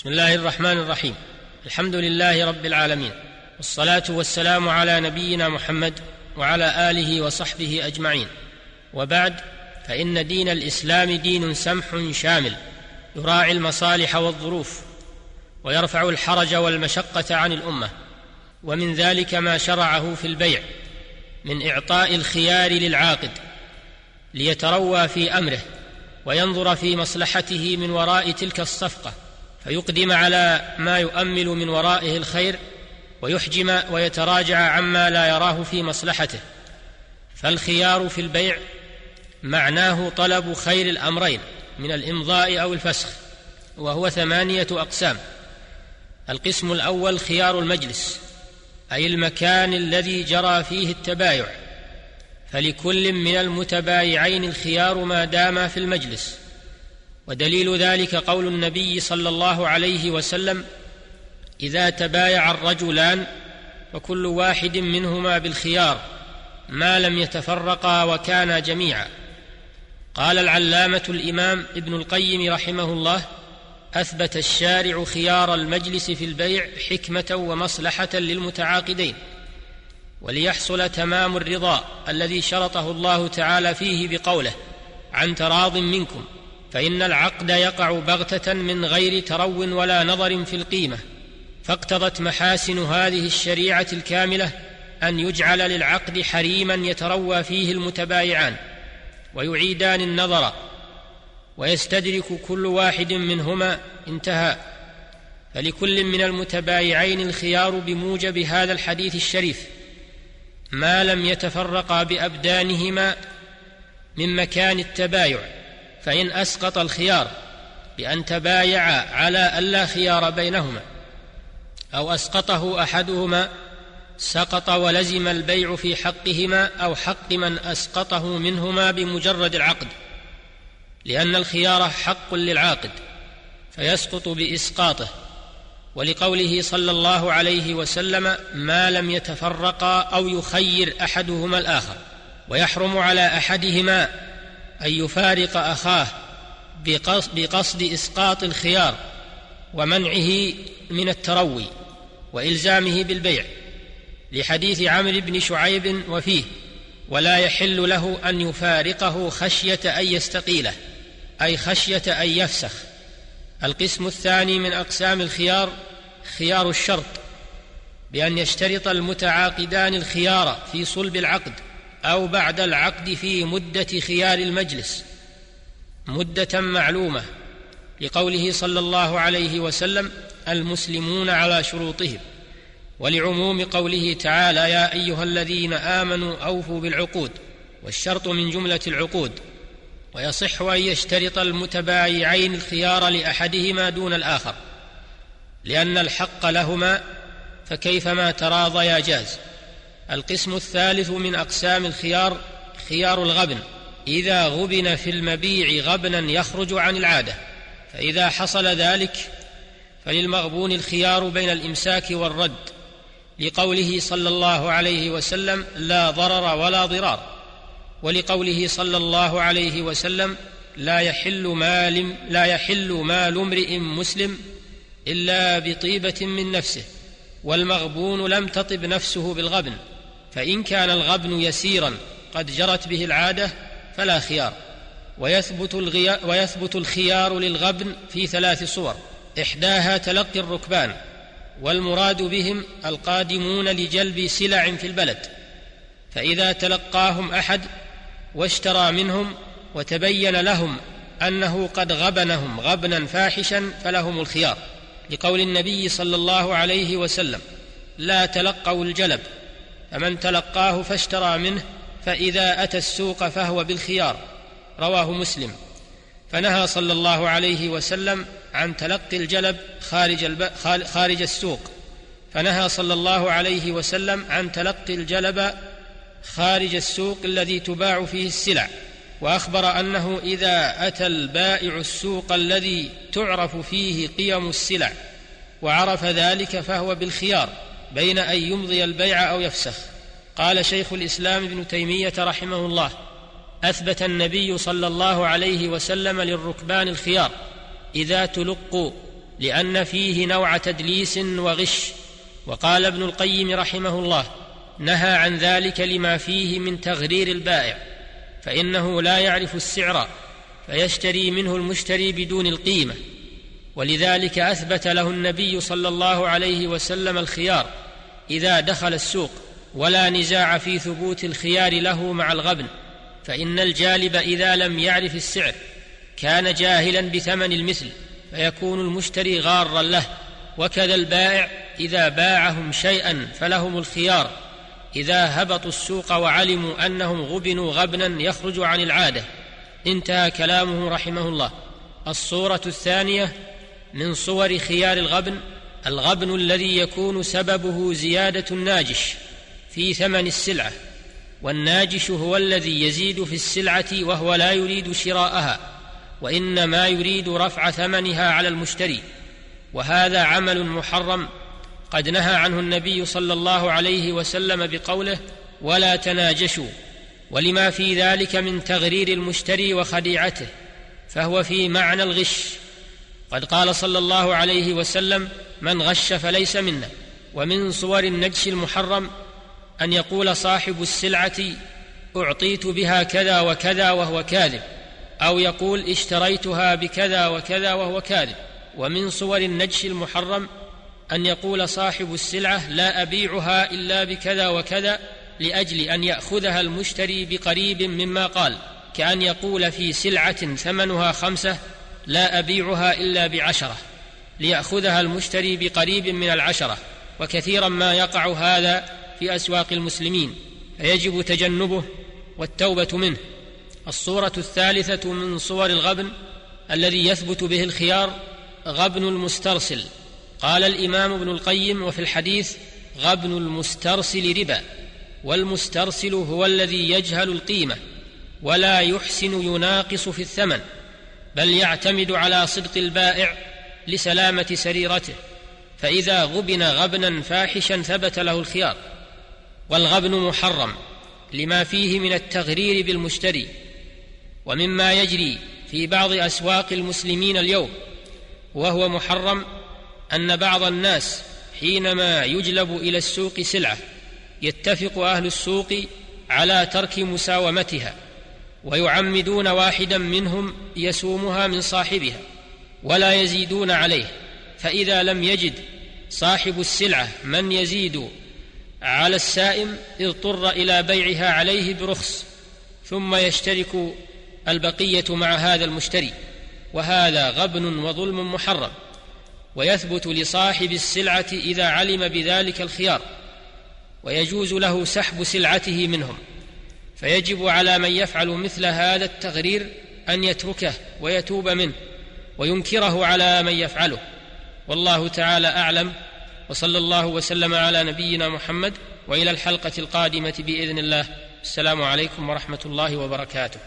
بسم الله الرحمن الرحيم. الحمد لله رب العالمين. والصلاة والسلام على نبينا محمد وعلى آله وصحبه أجمعين. وبعد فإن دين الإسلام دين سمح شامل يراعي المصالح والظروف ويرفع الحرج والمشقة عن الأمة. ومن ذلك ما شرعه في البيع من إعطاء الخيار للعاقد ليتروى في أمره وينظر في مصلحته من وراء تلك الصفقة. فيقدم على ما يؤمل من ورائه الخير ويحجم ويتراجع عما لا يراه في مصلحته. فالخيار في البيع معناه طلب خير الأمرين من الإمضاء أو الفسخ وهو ثمانية أقسام. القسم الأول خيار المجلس أي المكان الذي جرى فيه التبايع. فلكل من المتبايعين الخيار ما داما في المجلس. ودليل ذلك قول النبي صلى الله عليه وسلم إذا تبايع الرجلان فكل واحد منهما بالخيار ما لم يتفرقا وكانا جميعا. قال العلامة الإمام ابن القيم رحمه الله أثبت الشارع خيار المجلس في البيع حكمة ومصلحة للمتعاقدين وليحصل تمام الرضا الذي شرطه الله تعالى فيه بقوله عن تراض منكم فإن العقد يقع بغتة من غير ترو ولا نظر في القيمة فاقتضت محاسن هذه الشريعة الكاملة أن يجعل للعقد حريما يتروى فيه المتبايعان ويعيدان النظر ويستدرك كل واحد منهما انتهى. فلكل من المتبايعين الخيار بموجب هذا الحديث الشريف ما لم يتفرقا بأبدانهما من مكان التبايع. فإن أسقط الخيار بأن تبايعا على الا خيار بينهما أو أسقطه أحدهما سقط ولزم البيع في حقهما أو حق من أسقطه منهما بمجرد العقد لأن الخيار حق للعاقد فيسقط بإسقاطه ولقوله صلى الله عليه وسلم ما لم يتفرقا أو يخير أحدهما الآخر ويحرم على أحدهما أن يفارق أخاه بقصد إسقاط الخيار ومنعه من التروي وإلزامه بالبيع لحديث عمرو بن شعيب وفيه ولا يحل له أن يفارقه خشية أن يستقيله أي خشية أن يفسخ. القسم الثاني من أقسام الخيار خيار الشرط بأن يشترط المتعاقدان الخيار في صلب العقد أو بعد العقد في مدة خيار المجلس مدة معلومة لقوله صلى الله عليه وسلم المسلمون على شروطهم. ولعموم قوله تعالى يا أيها الذين آمنوا أوفوا بالعقود والشرط من جملة العقود ويصح أن يشترط المتبايعين الخيار لأحدهما دون الآخر لأن الحق لهما فكيفما تراضيا جاز. القسم الثالث من أقسام الخيار خيار الغبن. إذا غبن في المبيع غبنا يخرج عن العادة. فإذا حصل ذلك فللمغبون الخيار بين الإمساك والرد. لقوله صلى الله عليه وسلم لا ضرر ولا ضرار. ولقوله صلى الله عليه وسلم لا يحل مال لا يحل مال امرئ مسلم إلا بطيبة من نفسه. والمغبون لم تطب نفسه بالغبن. فإن كان الغبن يسيرا قد جرت به العادة فلا خيار. ويثبت, ويثبت الخيار للغبن في ثلاث صور. إحداها تلقي الركبان والمراد بهم القادمون لجلب سلع في البلد. فإذا تلقاهم أحد واشترى منهم وتبين لهم أنه قد غبنهم غبنا فاحشا فلهم الخيار. لقول النبي صلى الله عليه وسلم لا تلقوا الجلب فمن تلقاه فاشترى منه فإذا أتى السوق فهو بالخيار. رواه مسلم. فنهى صلى الله عليه وسلم عن تلقي الجلب خارج, الب... خارج السوق. فنهى صلى الله عليه وسلم عن تلقي الجلب خارج السوق الذي تباع فيه السلع. وأخبر أنه إذا أتى البائع السوق الذي تعرف فيه قيم السلع وعرف ذلك فهو بالخيار. بين أن يمضي البيع أو يفسخ. قال شيخ الإسلام ابن تيمية رحمه الله أثبت النبي صلى الله عليه وسلم للركبان الخيار إذا تلقوا لأن فيه نوع تدليس وغش. وقال ابن القيم رحمه الله نهى عن ذلك لما فيه من تغرير البائع فإنه لا يعرف السعر فيشتري منه المشتري بدون القيمة. ولذلك أثبت له النبي صلى الله عليه وسلم الخيار إذا دخل السوق ولا نزاع في ثبوت الخيار له مع الغبن فإن الجالب إذا لم يعرف السعر كان جاهلا بثمن المثل فيكون المشتري غارا له وكذا البائع إذا باعهم شيئا فلهم الخيار إذا هبطوا السوق وعلموا أنهم غبنوا غبنا يخرج عن العادة. انتهى كلامه رحمه الله. الصورة الثانية من صور خيار الغبن الغبن الذي يكون سببه زيادة الناجش في ثمن السلعة والناجش هو الذي يزيد في السلعة وهو لا يريد شراءها وإنما يريد رفع ثمنها على المشتري وهذا عمل محرم قد نهى عنه النبي صلى الله عليه وسلم بقوله ولا تناجشوا ولما في ذلك من تغرير المشتري وخديعته فهو في معنى الغش. قد قال صلى الله عليه وسلم من غش فليس منا. ومن صور النجش المحرم أن يقول صاحب السلعة أعطيت بها كذا وكذا وهو كاذب. أو يقول اشتريتها بكذا وكذا وهو كاذب. ومن صور النجش المحرم أن يقول صاحب السلعة لا أبيعها إلا بكذا وكذا لأجل أن يأخذها المشتري بقريب مما قال. كأن يقول في سلعة ثمنها خمسة لا أبيعها إلا بعشرة ليأخذها المشتري بقريب من العشرة وكثيرا ما يقع هذا في أسواق المسلمين فيجب تجنبه والتوبة منه. الصورة الثالثة من صور الغبن الذي يثبت به الخيار غبن المسترسل. قال الإمام ابن القيم وفي الحديث غبن المسترسل ربا والمسترسل هو الذي يجهل القيمة ولا يحسن يناقص في الثمن. بل يعتمد على صدق البائع لسلامة سريرته فإذا غبن غبنا فاحشا ثبت له الخيار. والغبن محرم لما فيه من التغرير بالمشتري ومما يجري في بعض أسواق المسلمين اليوم. وهو محرم أن بعض الناس حينما يجلب إلى السوق سلعة يتفق أهل السوق على ترك مساومتها. ويعمدون واحدا منهم يسومها من صاحبها ولا يزيدون عليه فإذا لم يجد صاحب السلعة من يزيد على السائم اضطر إلى بيعها عليه برخص ثم يشترك البقية مع هذا المشتري وهذا غبن وظلم محرم ويثبت لصاحب السلعة إذا علم بذلك الخيار ويجوز له سحب سلعته منهم. فيجب على من يفعل مثل هذا التغرير أن يتركه ويتوب منه وينكره على من يفعله. والله تعالى أعلم. وصلى الله وسلم على نبينا محمد وإلى الحلقة القادمة بإذن الله. السلام عليكم ورحمة الله وبركاته.